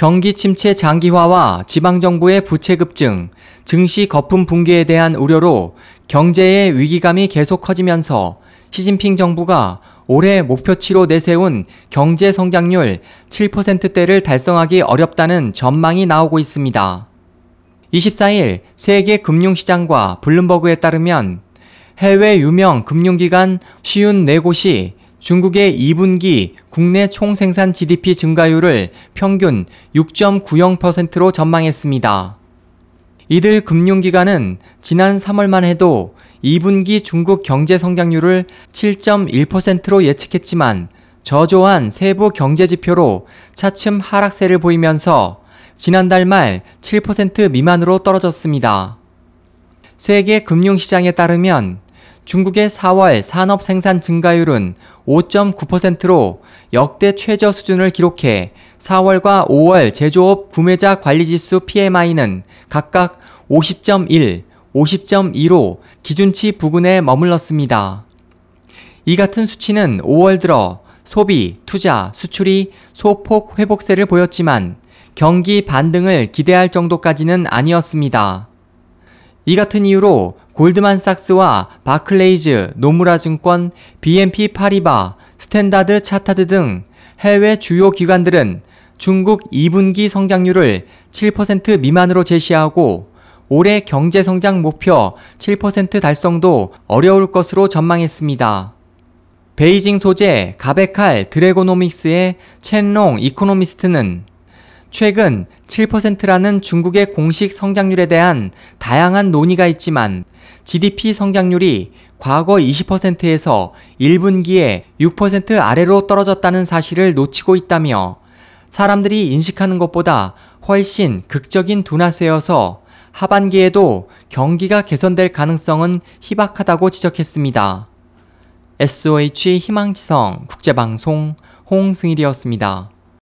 경기 침체 장기화와 지방정부의 부채 급증, 증시 거품 붕괴에 대한 우려로 경제의 위기감이 계속 커지면서 시진핑 정부가 올해 목표치로 내세운 경제 성장률 7%대를 달성하기 어렵다는 전망이 나오고 있습니다. 24일 세계 금융시장과 블룸버그에 따르면 해외 유명 금융기관 54곳이 중국의 2분기 국내 총생산 GDP 증가율을 평균 6.90%로 전망했습니다. 이들 금융기관은 지난 3월만 해도 2분기 중국 경제 성장률을 7.1%로 예측했지만 저조한 세부 경제 지표로 차츰 하락세를 보이면서 지난달 말 7% 미만으로 떨어졌습니다. 세계 금융시장에 따르면 중국의 4월 산업 생산 증가율은 5.9%로 역대 최저 수준을 기록해 4월과 5월 제조업 구매자 관리 지수 PMI는 각각 50.1, 50.2로 기준치 부근에 머물렀습니다. 이 같은 수치는 5월 들어 소비, 투자, 수출이 소폭 회복세를 보였지만 경기 반등을 기대할 정도까지는 아니었습니다. 이 같은 이유로 골드만삭스와 바클레이즈, 노무라증권, BNP 파리바, 스탠다드 차타드 등 해외 주요 기관들은 중국 2분기 성장률을 7% 미만으로 제시하고 올해 경제 성장 목표 7% 달성도 어려울 것으로 전망했습니다. 베이징 소재 가베칼 드래고노믹스의 첸롱 이코노미스트는 최근 7%라는 중국의 공식 성장률에 대한 다양한 논의가 있지만 GDP 성장률이 과거 20%에서 1분기에 6% 아래로 떨어졌다는 사실을 놓치고 있다며 사람들이 인식하는 것보다 훨씬 극적인 둔화세여서 하반기에도 경기가 개선될 가능성은 희박하다고 지적했습니다. SOH 희망지성 국제방송 홍승일이었습니다.